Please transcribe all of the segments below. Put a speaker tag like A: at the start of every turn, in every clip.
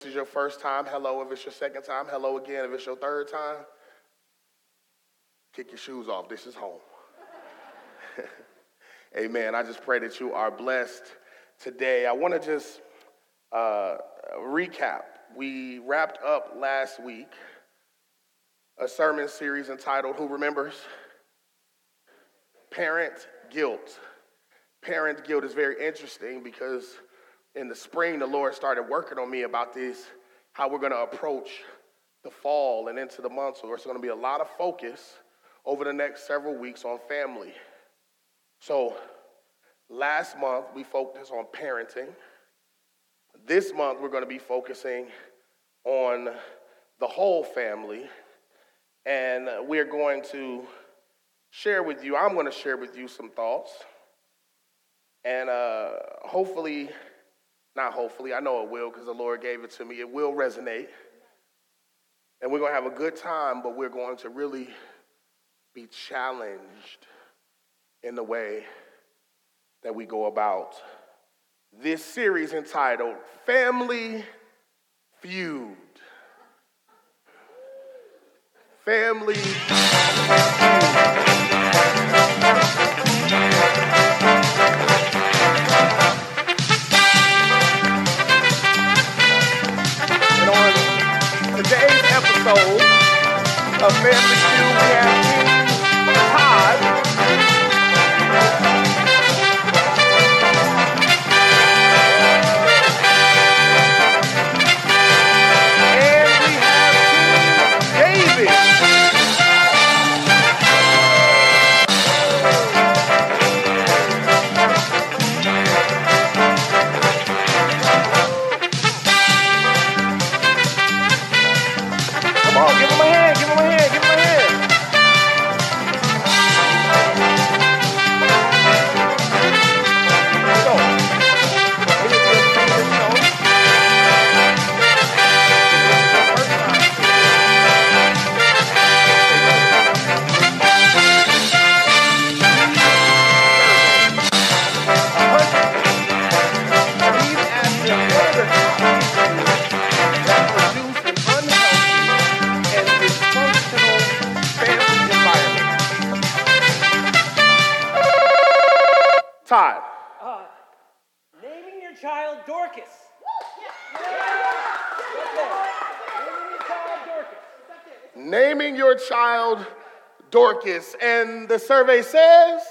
A: This is your first time, hello. If it's your second time, hello again. If it's your third time, kick your shoes off. This is home. Amen. I just pray that you are blessed today. I want to just uh, recap. We wrapped up last week a sermon series entitled Who Remembers? Parent Guilt. Parent guilt is very interesting because in the spring, the Lord started working on me about this, how we're going to approach the fall and into the months. So there's going to be a lot of focus over the next several weeks on family. So last month, we focused on parenting. This month, we're going to be focusing on the whole family. And we're going to share with you, I'm going to share with you some thoughts. And uh, hopefully, not hopefully, I know it will because the Lord gave it to me. It will resonate. And we're going to have a good time, but we're going to really be challenged in the way that we go about this series entitled Family Feud. Family Feud. Of Family Feud. We Dorcas. And the survey says.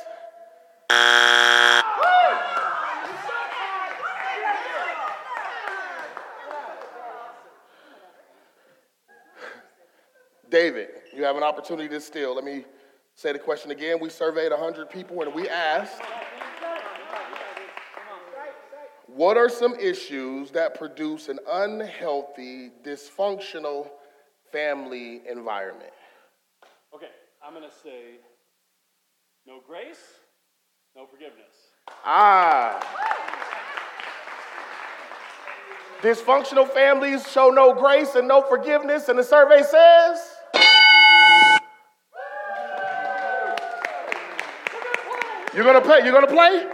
A: David, you have an opportunity to steal. Let me say the question again. We surveyed 100 people and we asked What are some issues that produce an unhealthy, dysfunctional family environment?
B: I'm going to say no grace, no forgiveness.
A: Ah. Dysfunctional families show no grace and no forgiveness, and the survey says. You're gonna play. You're gonna play.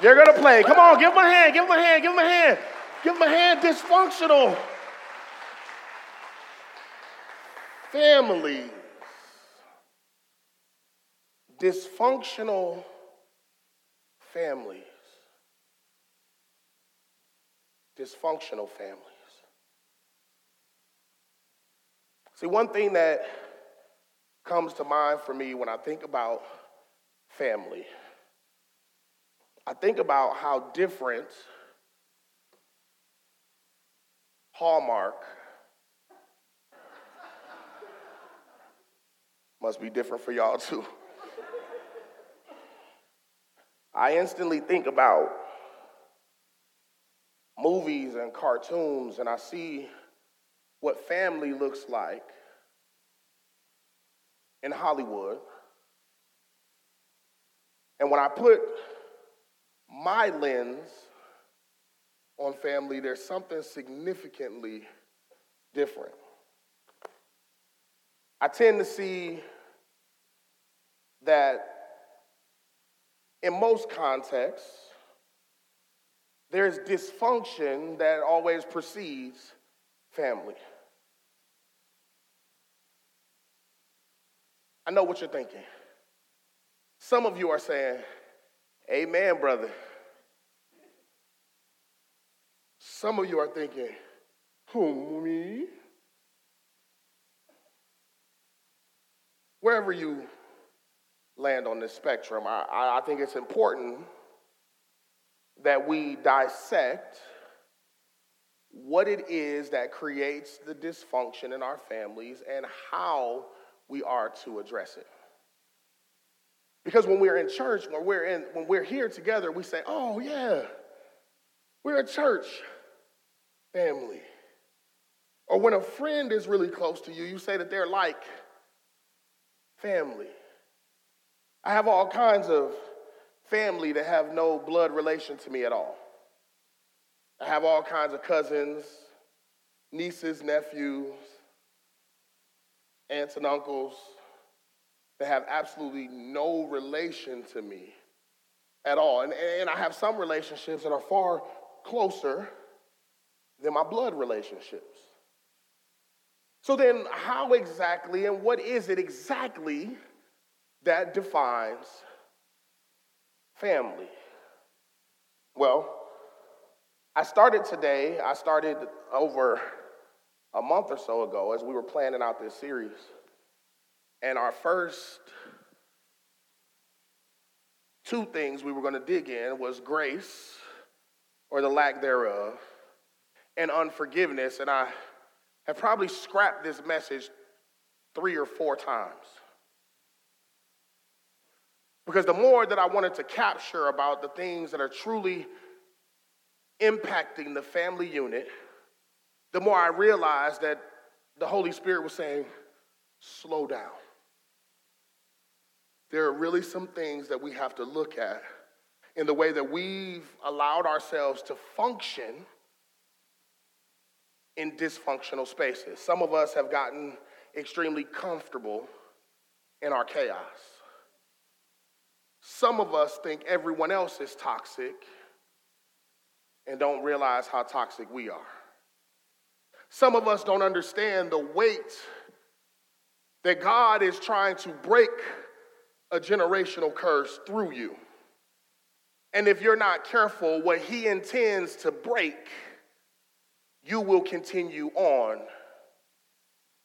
A: You're gonna play. Come on, give him a hand. Give him a hand. Give him a hand. Give him a hand. Dysfunctional family dysfunctional families. Dysfunctional families. See, one thing that comes to mind for me when I think about family, I think about how different Hallmark must be different for y'all too. I instantly think about movies and cartoons, and I see what family looks like in Hollywood. And when I put my lens on family, there's something significantly different. I tend to see that in most contexts, there's dysfunction that always precedes family. I know what you're thinking. Some of you are saying, Amen, brother. Some of you are thinking, Who, me? Wherever you land on this spectrum, I, I think it's important that we dissect what it is that creates the dysfunction in our families and how we are to address it. Because when we're in church, when we're in, when we're here together, we say, "Oh yeah, we're a church family." Or when a friend is really close to you, you say that they're like family. I have all kinds of family that have no blood relation to me at all. I have all kinds of cousins, nieces, nephews, aunts and uncles that have absolutely no relation to me at all. And, and I have some relationships that are far closer than my blood relationships. So then, how exactly and what is it exactly that defines family? Well, I started today, I started over a month or so ago as we were planning out this series. And our first two things we were going to dig in was grace or the lack thereof and unforgiveness. And I have probably scrapped this message three or four times. Because the more that I wanted to capture about the things that are truly impacting the family unit, the more I realized that the Holy Spirit was saying, slow down. There are really some things that we have to look at in the way that we've allowed ourselves to function in dysfunctional spaces. Some of us have gotten extremely comfortable in our chaos. Some of us think everyone else is toxic and don't realize how toxic we are. Some of us don't understand the weight that God is trying to break a generational curse through you. And if you're not careful, what He intends to break, you will continue on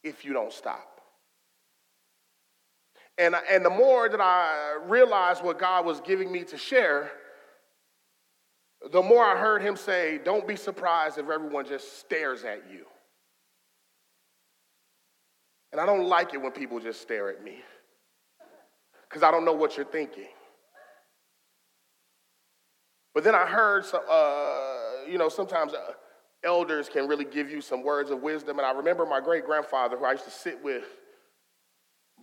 A: if you don't stop. And, and the more that I realized what God was giving me to share, the more I heard him say, Don't be surprised if everyone just stares at you. And I don't like it when people just stare at me because I don't know what you're thinking. But then I heard, some, uh, you know, sometimes uh, elders can really give you some words of wisdom. And I remember my great grandfather, who I used to sit with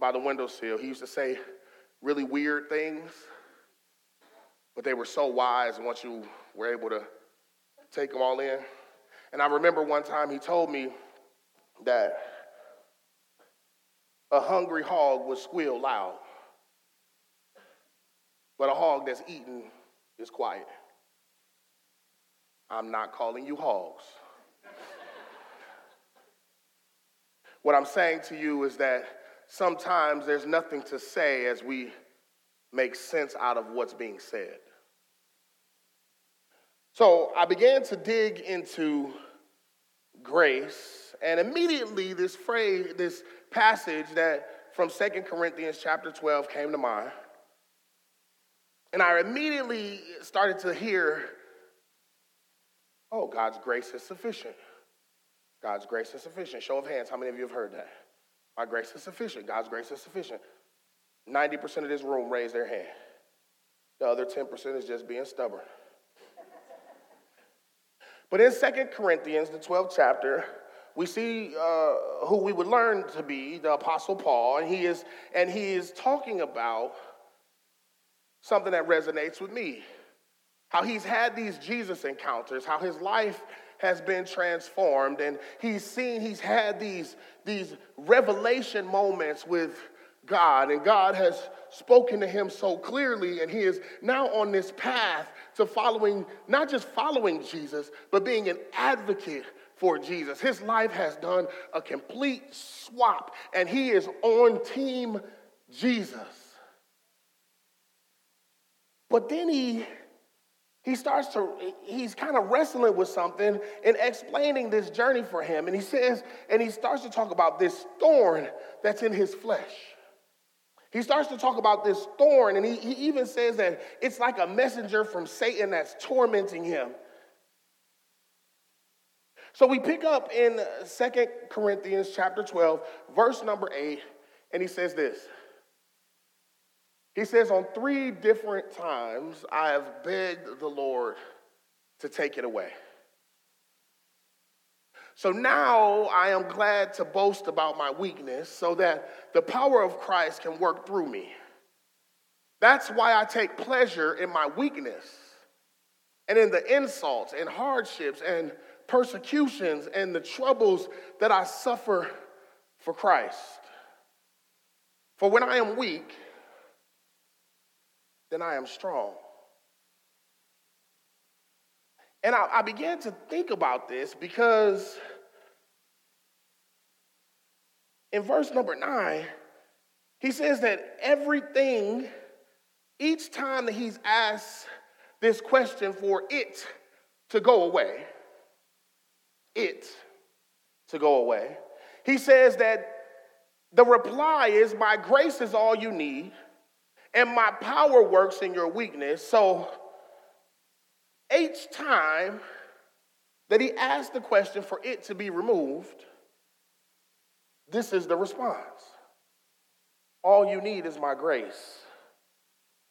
A: by the windowsill, he used to say really weird things, but they were so wise once you were able to take them all in. And I remember one time he told me that a hungry hog would squeal loud, but a hog that's eaten is quiet. I'm not calling you hogs. what I'm saying to you is that sometimes there's nothing to say as we make sense out of what's being said. So I began to dig into grace, and immediately this phrase, this passage that from Second Corinthians chapter 12 came to mind. And I immediately started to hear, oh, God's grace is sufficient. God's grace is sufficient. Show of hands, how many of you have heard that? My grace is sufficient. God's grace is sufficient. 90% of this room raised their hand. The other 10% is just being stubborn. But in Second Corinthians, the 12th chapter, we see uh, who we would learn to be the Apostle Paul, and he is and he is talking about something that resonates with me. How he's had these Jesus encounters, how his life has been transformed, and he's seen, he's had these, these revelation moments with God, and God has spoken to him so clearly, and he is now on this path to following, not just following Jesus, but being an advocate for Jesus. His life has done a complete swap, and he is on team Jesus. But then he he starts to he's kind of wrestling with something and explaining this journey for him. And he says and he starts to talk about this thorn that's in his flesh. He starts to talk about this thorn and he, he even says that it's like a messenger from satan that's tormenting him. So we pick up in Second corinthians chapter 12 verse number 8 and he says this he says, On three different times I have begged the Lord to take it away. So now I am glad to boast about my weakness so that the power of Christ can work through me. That's why I take pleasure in my weakness and in the insults and hardships and persecutions and the troubles that I suffer for Christ. For when I am weak, then I am strong. And I, I began to think about this because in verse number nine, he says that everything, each time that he's asked this question for it to go away, it to go away, he says that the reply is, My grace is all you need and my power works in your weakness. So each time that he asked the question for it to be removed, this is the response. All you need is my grace,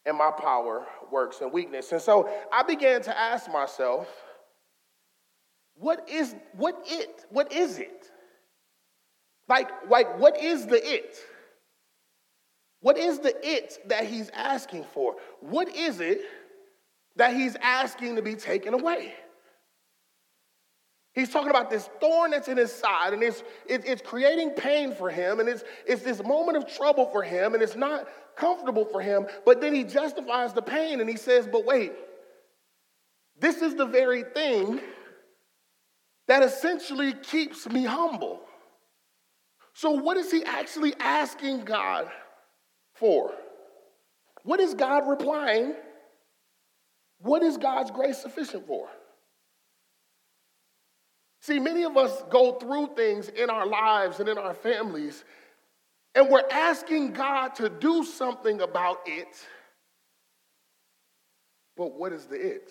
A: and my power works in weakness. And so I began to ask myself, what is what it? What is it? Like, like what is the it? What is the it that he's asking for? What is it that he's asking to be taken away? He's talking about this thorn that's in his side, and it's, it, it's creating pain for him, and it's, it's this moment of trouble for him, and it's not comfortable for him. But then he justifies the pain, and he says, But wait, this is the very thing that essentially keeps me humble. So, what is he actually asking God for? What is God replying? What is God's grace sufficient for? See, many of us go through things in our lives and in our families, and we're asking God to do something about it. But what is the it?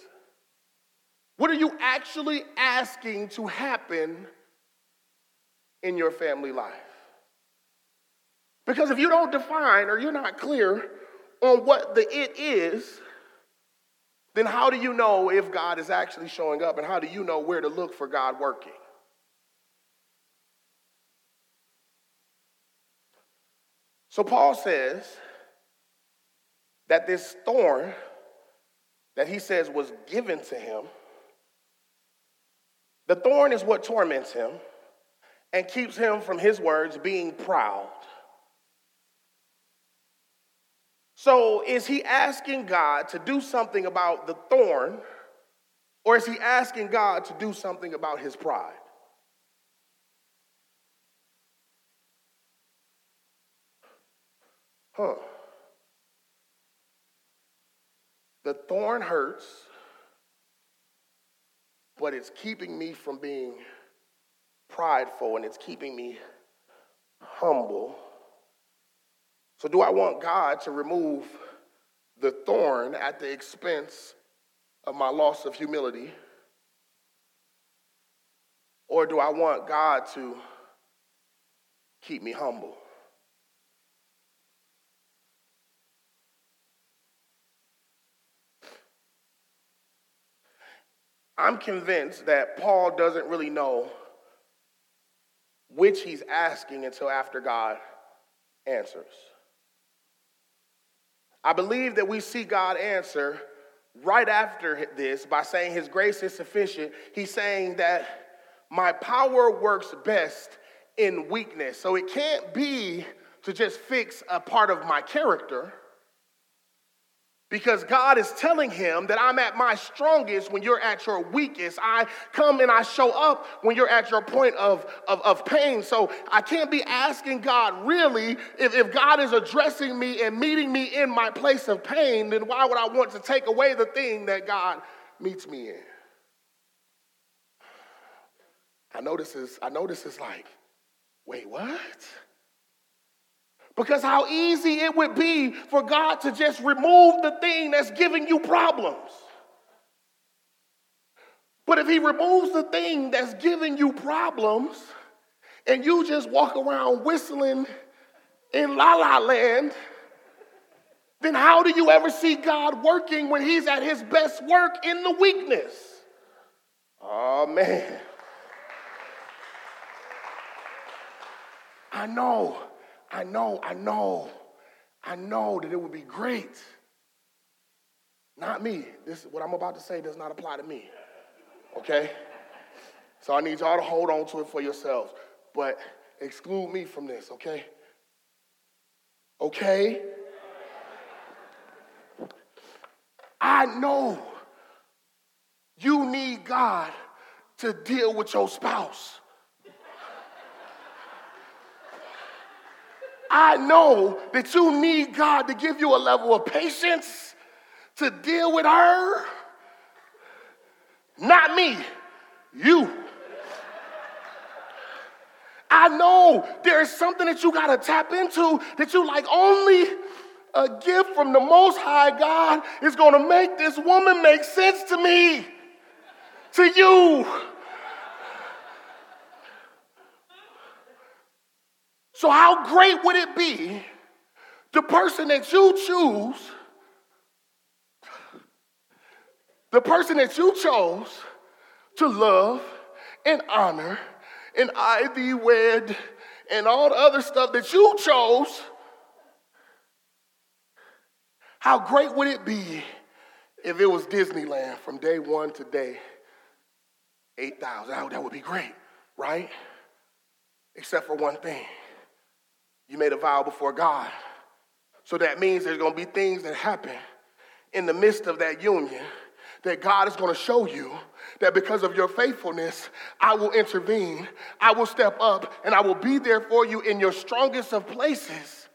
A: What are you actually asking to happen in your family life? Because if you don't define or you're not clear on what the it is, then how do you know if God is actually showing up and how do you know where to look for God working? So Paul says that this thorn that he says was given to him, the thorn is what torments him and keeps him from his words being proud. So, is he asking God to do something about the thorn, or is he asking God to do something about his pride? Huh. The thorn hurts, but it's keeping me from being prideful and it's keeping me humble. So, do I want God to remove the thorn at the expense of my loss of humility? Or do I want God to keep me humble? I'm convinced that Paul doesn't really know which he's asking until after God answers. I believe that we see God answer right after this by saying his grace is sufficient. He's saying that my power works best in weakness. So it can't be to just fix a part of my character because God is telling him that I'm at my strongest when you're at your weakest. I come and I show up when you're at your point of, of, of pain. So I can't be asking God really, if, if God is addressing me and meeting me in my place of pain, then why would I want to take away the thing that God meets me in? I know this is, I know this is like, wait, what? Because how easy it would be for God to just remove the thing that's giving you problems. But if He removes the thing that's giving you problems, and you just walk around whistling in la la land, then how do you ever see God working when He's at His best work in the weakness? Oh, man. I know I know, I know, I know that it would be great. Not me. This what I'm about to say does not apply to me. Okay? So I need y'all to hold on to it for yourselves. But exclude me from this, okay? Okay? I know you need God to deal with your spouse. I know that you need God to give you a level of patience to deal with her. Not me, you. I know there's something that you got to tap into that you like only a gift from the Most High God is going to make this woman make sense to me, to you. So, how great would it be the person that you choose, the person that you chose to love and honor and I ivy wed and all the other stuff that you chose? How great would it be if it was Disneyland from day one to day 8,000? That would be great, right? Except for one thing you made a vow before God. So that means there's going to be things that happen in the midst of that union that God is going to show you that because of your faithfulness, I will intervene, I will step up, and I will be there for you in your strongest of places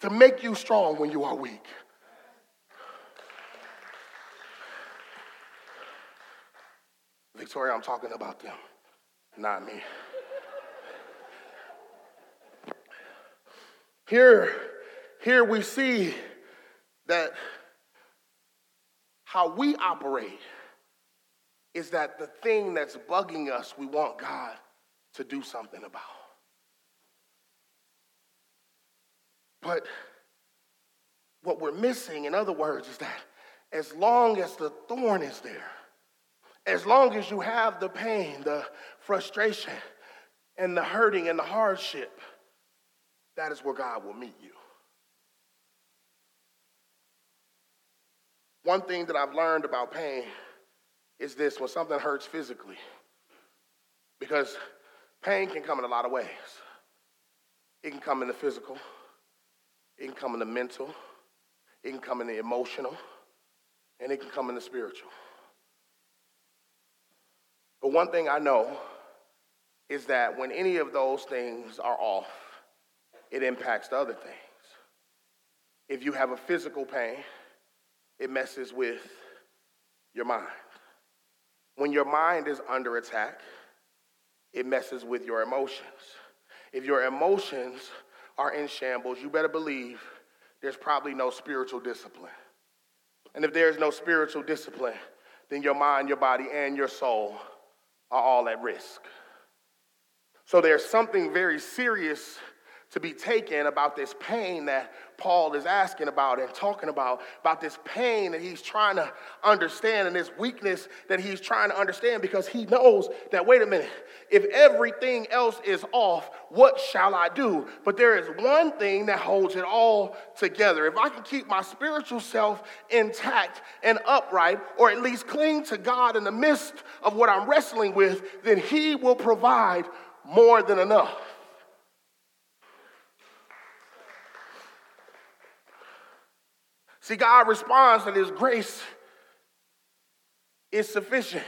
A: to make you strong when you are weak. Victoria, I'm talking about them, not me. Here, here we see that how we operate is that the thing that's bugging us, we want God to do something about. But what we're missing, in other words, is that as long as the thorn is there, as long as you have the pain, the frustration, and the hurting and the hardship, that is where God will meet you. One thing that I've learned about pain is this when something hurts physically, because pain can come in a lot of ways. It can come in the physical, it can come in the mental, it can come in the emotional, and it can come in the spiritual. But one thing I know is that when any of those things are off, it impacts the other things. If you have a physical pain, it messes with your mind. When your mind is under attack, it messes with your emotions. If your emotions are in shambles, you better believe there's probably no spiritual discipline. And if there's no spiritual discipline, then your mind, your body, and your soul are all at risk. So there's something very serious to be taken about this pain that Paul is asking about and talking about, about this pain that he's trying to understand and this weakness that he's trying to understand because he knows that, wait a minute, if everything else is off, what shall I do? But there is one thing that holds it all together. If I can keep my spiritual self intact and upright, or at least cling to God in the midst of what I'm wrestling with, then he will provide more than enough. See, God responds that His grace is sufficient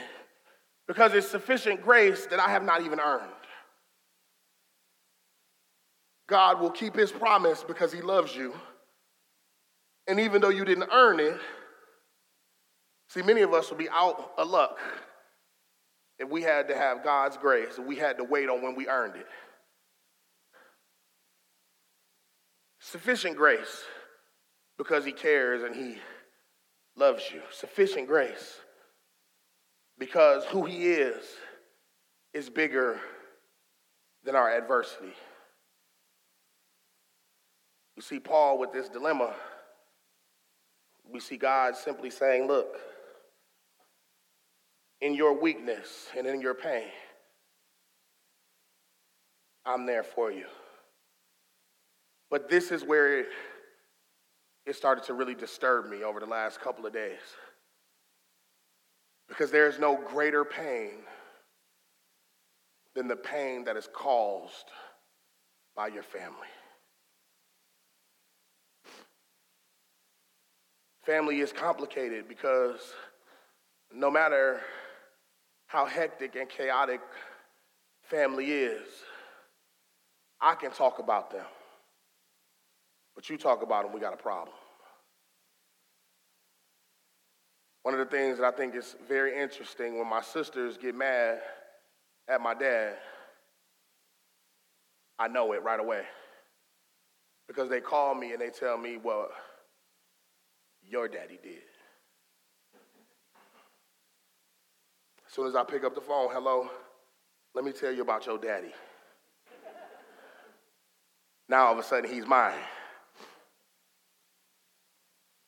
A: because it's sufficient grace that I have not even earned. God will keep His promise because He loves you. And even though you didn't earn it, see, many of us will be out of luck if we had to have God's grace and we had to wait on when we earned it. Sufficient grace because he cares and he loves you. Sufficient grace because who he is is bigger than our adversity. You see Paul with this dilemma. We see God simply saying, Look, in your weakness and in your pain, I'm there for you. But this is where it it started to really disturb me over the last couple of days. Because there's no greater pain than the pain that is caused by your family. Family is complicated because no matter how hectic and chaotic family is, I can talk about them. But you talk about them, we got a problem. One of the things that I think is very interesting when my sisters get mad at my dad, I know it right away. Because they call me and they tell me, well, your daddy did. As soon as I pick up the phone, hello, let me tell you about your daddy. now all of a sudden he's mine.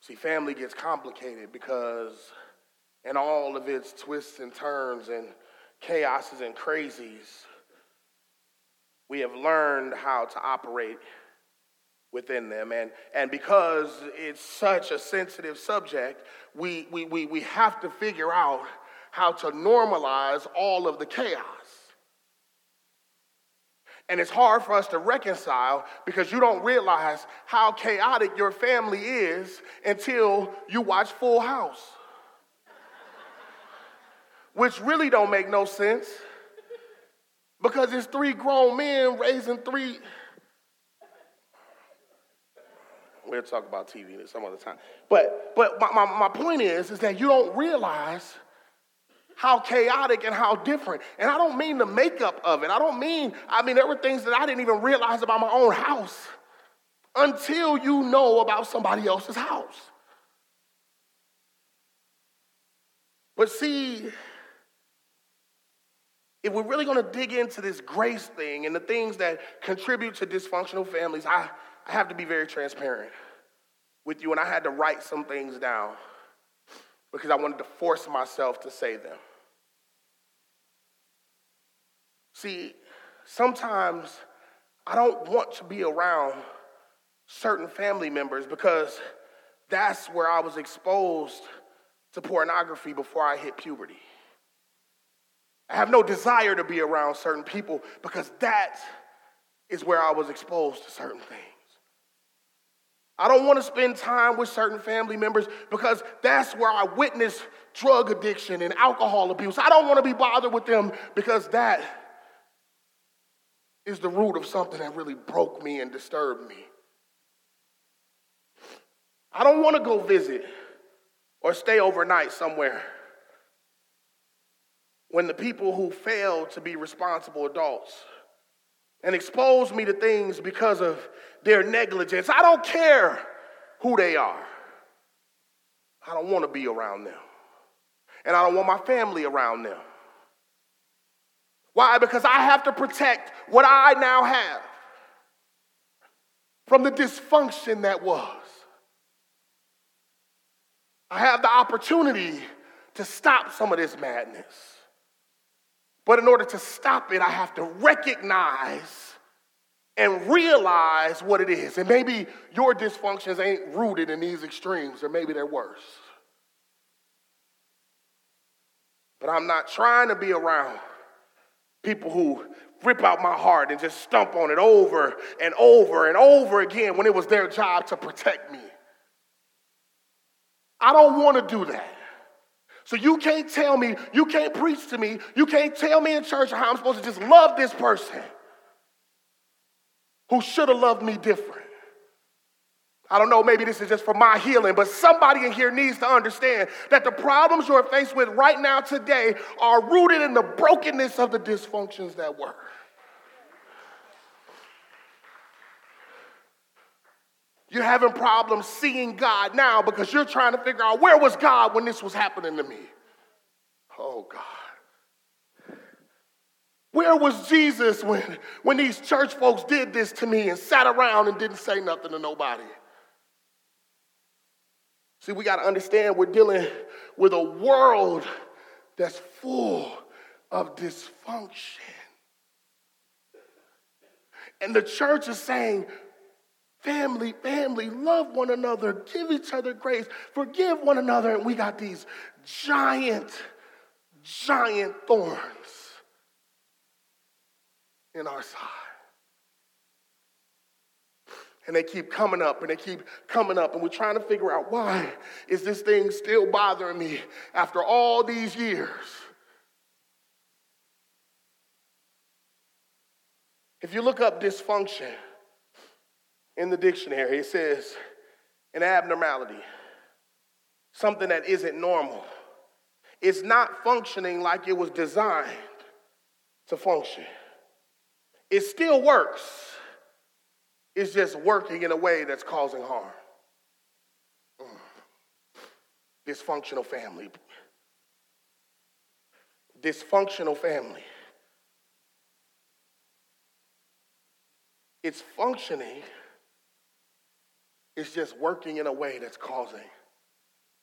A: See, family gets complicated because, in all of its twists and turns and chaoses and crazies, we have learned how to operate within them. And, and because it's such a sensitive subject, we, we, we, we have to figure out how to normalize all of the chaos. And it's hard for us to reconcile because you don't realize how chaotic your family is until you watch Full House. Which really don't make no sense because it's three grown men raising three. We'll talk about TV some other time. But, but my, my, my point is, is that you don't realize how chaotic and how different. And I don't mean the makeup of it. I don't mean, I mean, there were things that I didn't even realize about my own house until you know about somebody else's house. But see, if we're really going to dig into this grace thing and the things that contribute to dysfunctional families, I, I have to be very transparent with you, and I had to write some things down because I wanted to force myself to say them. See, sometimes I don't want to be around certain family members because that's where I was exposed to pornography before I hit puberty. I have no desire to be around certain people because that is where I was exposed to certain things. I don't want to spend time with certain family members because that's where I witness drug addiction and alcohol abuse. I don't want to be bothered with them because that is the root of something that really broke me and disturbed me. I don't want to go visit or stay overnight somewhere when the people who fail to be responsible adults and expose me to things because of their negligence. I don't care who they are. I don't want to be around them. And I don't want my family around them. Why? Because I have to protect what I now have. from the dysfunction that was. I have the opportunity to stop some of this madness. But in order to stop it, I have to recognize and realize what it is. And maybe your dysfunctions ain't rooted in these extremes, or maybe they're worse. But I'm not trying to be around people who rip out my heart and just stump on it over and over and over again when it was their job to protect me. I don't want to do that. So you can't tell me, you can't preach to me, you can't tell me in church how I'm supposed to just love this person who should have loved me different. I don't know, maybe this is just for my healing, but somebody in here needs to understand that the problems you're faced with right now today are rooted in the brokenness of the dysfunctions that were. You're having problems seeing God now because you're trying to figure out where was God when this was happening to me? Oh, God. Where was Jesus when, when these church folks did this to me and sat around and didn't say nothing to nobody? See, we got to understand we're dealing with a world that's full of dysfunction. And the church is saying, Family, family, love one another, give each other grace, forgive one another. And we got these giant, giant thorns in our side. And they keep coming up and they keep coming up, and we're trying to figure out why is this thing still bothering me after all these years? If you look up dysfunction, in the dictionary. It says an abnormality, something that isn't normal. It's not functioning like it was designed to function. It still works, it's just working in a way that's causing harm. Mm. Dysfunctional family. Dysfunctional family. It's functioning it's just working in a way that's causing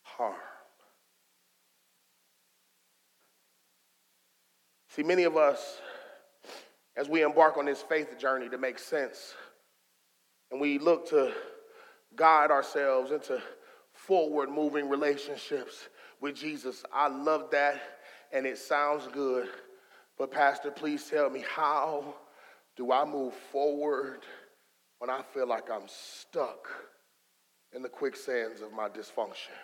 A: harm. See, many of us, as we embark on this faith journey to make sense, and we look to guide ourselves into forward moving relationships with Jesus, I love that and it sounds good. But, Pastor, please tell me how do I move forward when I feel like I'm stuck in the quicksands of my dysfunction?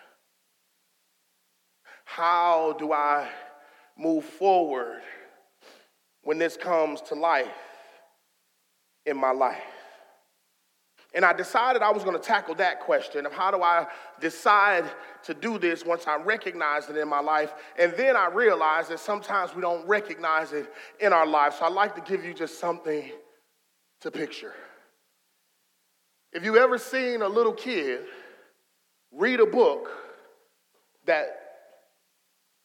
A: How do I move forward when this comes to life in my life? And I decided I was going to tackle that question of how do I decide to do this once I recognize it in my life. And then I realized that sometimes we don't recognize it in our life. So I'd like to give you just something to picture. If you ever seen a little kid read a book that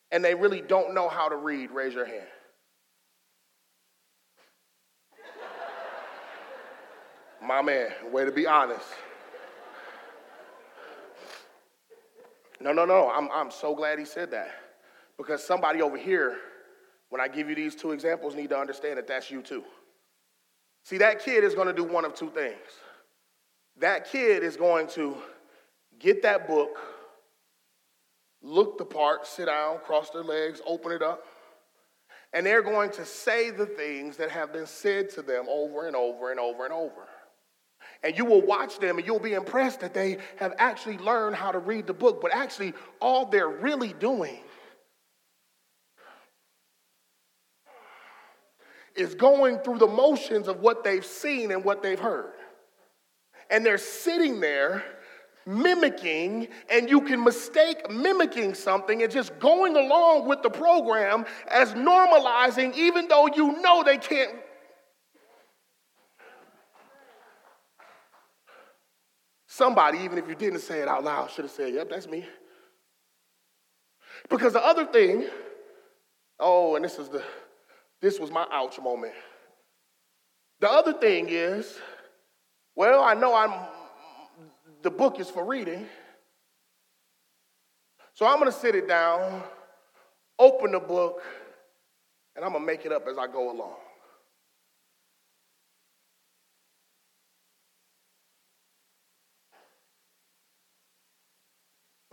A: and they really don't know how to read, raise your hand. My man, way to be honest. No, no, no. I'm, I'm so glad he said that. Because somebody over here, when I give you these two examples, need to understand that that's you too. See, that kid is going to do one of two things that kid is going to get that book, look the part, sit down, cross their legs, open it up, and they're going to say the things that have been said to them over and over and over and over. And you will watch them and you'll be impressed that they have actually learned how to read the book, but actually, all they're really doing is going through the motions of what they've seen and what they've heard and they're sitting there mimicking, and you can mistake mimicking something and just going along with the program as normalizing, even though you know they can't. Somebody, even if you didn't say it out loud, should have said, Yep, that's me. Because the other thing, oh, and this is the this was my ouch moment. The other thing is Well, I know I'm the book is for reading. So I'm going to sit it down, open the book, and I'm going to make it up as I go along.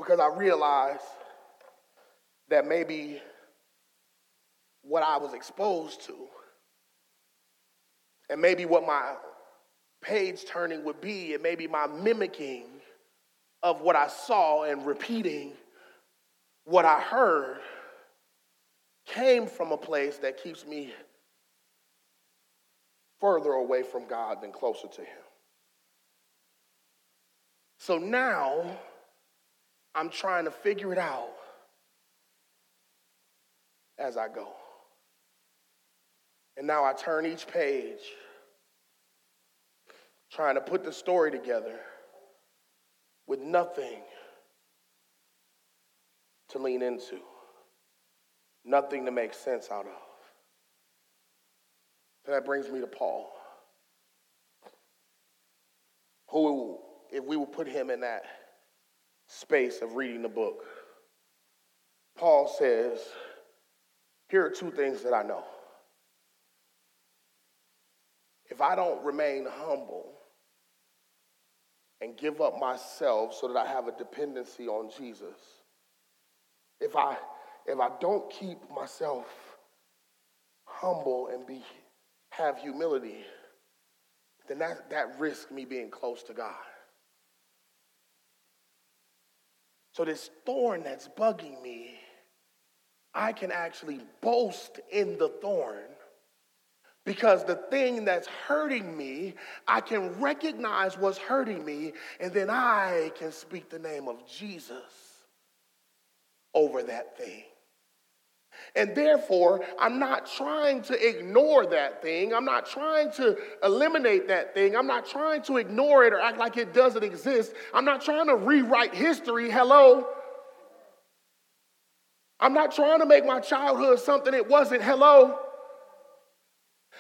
A: Because I realized that maybe what I was exposed to, and maybe what my page turning would be, and maybe my mimicking of what I saw and repeating what I heard came from a place that keeps me further away from God than closer to Him. So now I'm trying to figure it out as I go. And now I turn each page trying to put the story together with nothing to lean into, nothing to make sense out of. And that brings me to Paul, who, if we would put him in that space of reading the book, Paul says, Here are two things that I know. If I don't remain humble, and give up myself so that I have a dependency on Jesus. If I if I don't keep myself humble and be have humility, then that, that risks me being close to God. So this thorn that's bugging me, I can actually boast in the thorn because the thing that's hurting me, I can recognize what's hurting me, and then I can speak the name of Jesus over that thing. And therefore, I'm not trying to ignore that thing. I'm not trying to eliminate that thing. I'm not trying to ignore it or act like it doesn't exist. I'm not trying to rewrite history. Hello. I'm not trying to make my childhood something it wasn't. Hello.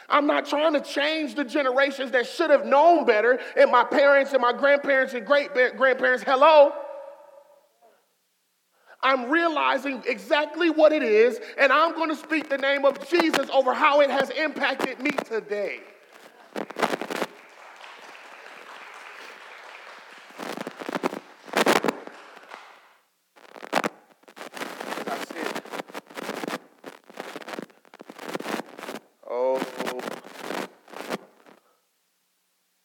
A: I'm not trying to change the generations that should have known better and my parents and my grandparents and great grandparents. Hello? I'm realizing exactly what it is, and I'm going to speak the name of Jesus over how it has impacted me today. Oh.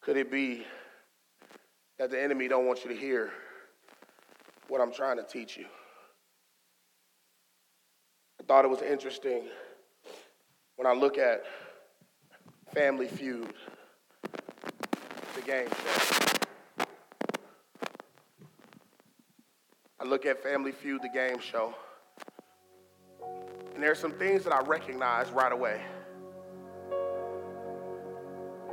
A: Could it be that the enemy don't want you to hear what I'm trying to teach you? Thought it was interesting when I look at Family Feud, the game show. I look at Family Feud, the game show, and there's some things that I recognize right away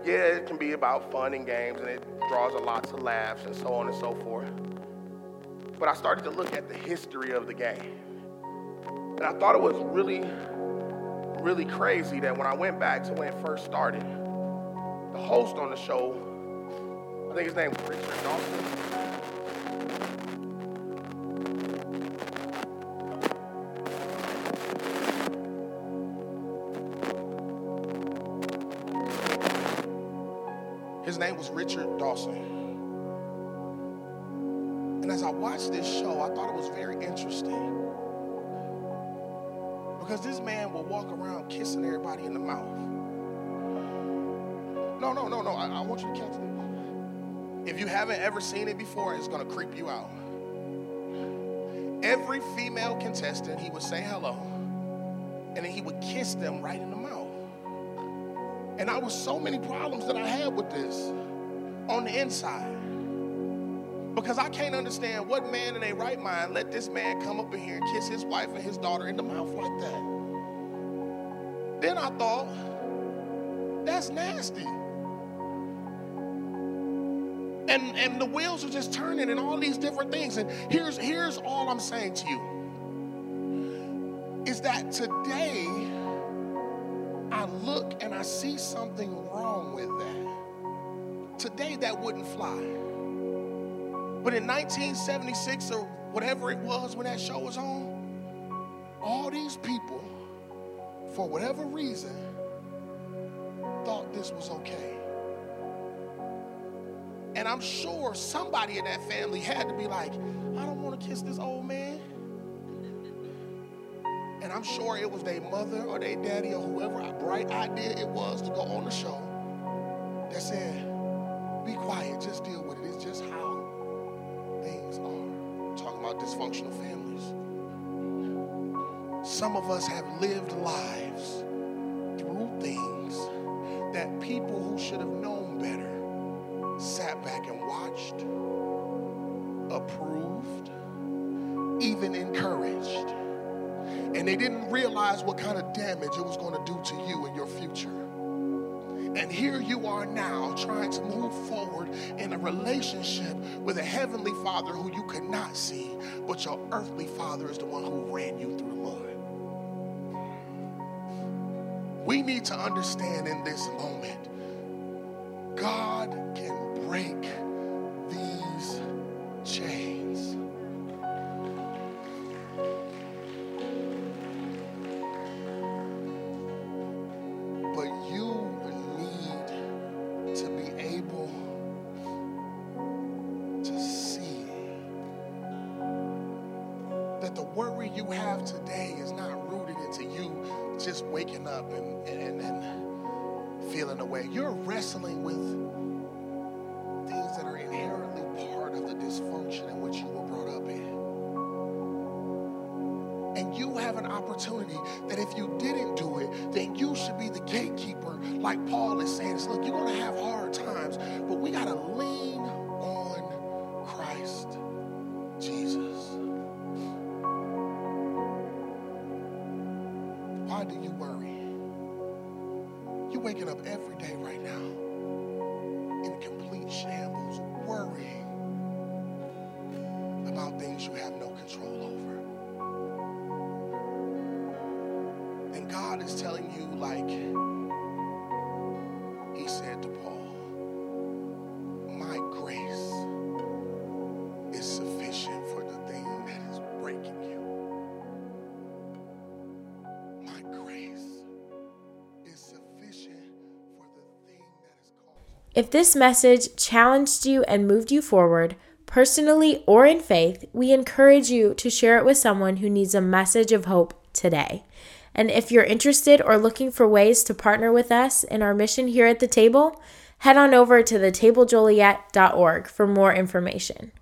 A: yeah, it can be about fun and games and it draws a lots of laughs and so on and so forth. But I started to look at the history of the game. And I thought it was really, really crazy that when I went back to when it first started, the host on the show, I think his name was Richard Dawson, His name was Richard Dawson. And as I watched this show, I thought it was Because this man will walk around kissing everybody in the mouth. No, no, no, no. I, I want you to catch it. If you haven't ever seen it before, it's going to creep you out. Every female contestant, he would say hello, and then he would kiss them right in the mouth. And I was so many problems that I had with this on the inside. Because I can't understand what man in a right mind let this man come up in here and kiss his wife and his daughter in the mouth like that. Then I thought, that's nasty. And, and the wheels are just turning and all these different things. And here's, here's all I'm saying to you is that today, I look and I see something wrong with that. today that wouldn't fly. But in 1976 or whatever it was when that show was on, all these people, for whatever reason, thought this was okay. And I'm sure somebody in that family had to be like, I don't want to kiss this old man. And I'm sure it was their mother or their daddy or whoever a bright idea it was to go on the show that said, be quiet, just deal with it. Dysfunctional families. Some of us have lived lives through things that people who should have known better sat back and watched, approved, even encouraged. And they didn't realize what kind of damage it was going to do to you and your future. And here you are now trying to move forward in a relationship with a heavenly father who you could not see, but your earthly father is the one who ran you through the mud. We need to understand in this moment God can break that if you didn't do it, then you should be the gatekeeper, like Paul is saying. It's, look, you're going to have hard times, but we got to
C: If this message challenged you and moved you forward, personally or in faith, we encourage you to share it with someone who needs a message of hope today. And if you're interested or looking for ways to partner with us in our mission here at the table, head on over to thetablejoliet.org for more information.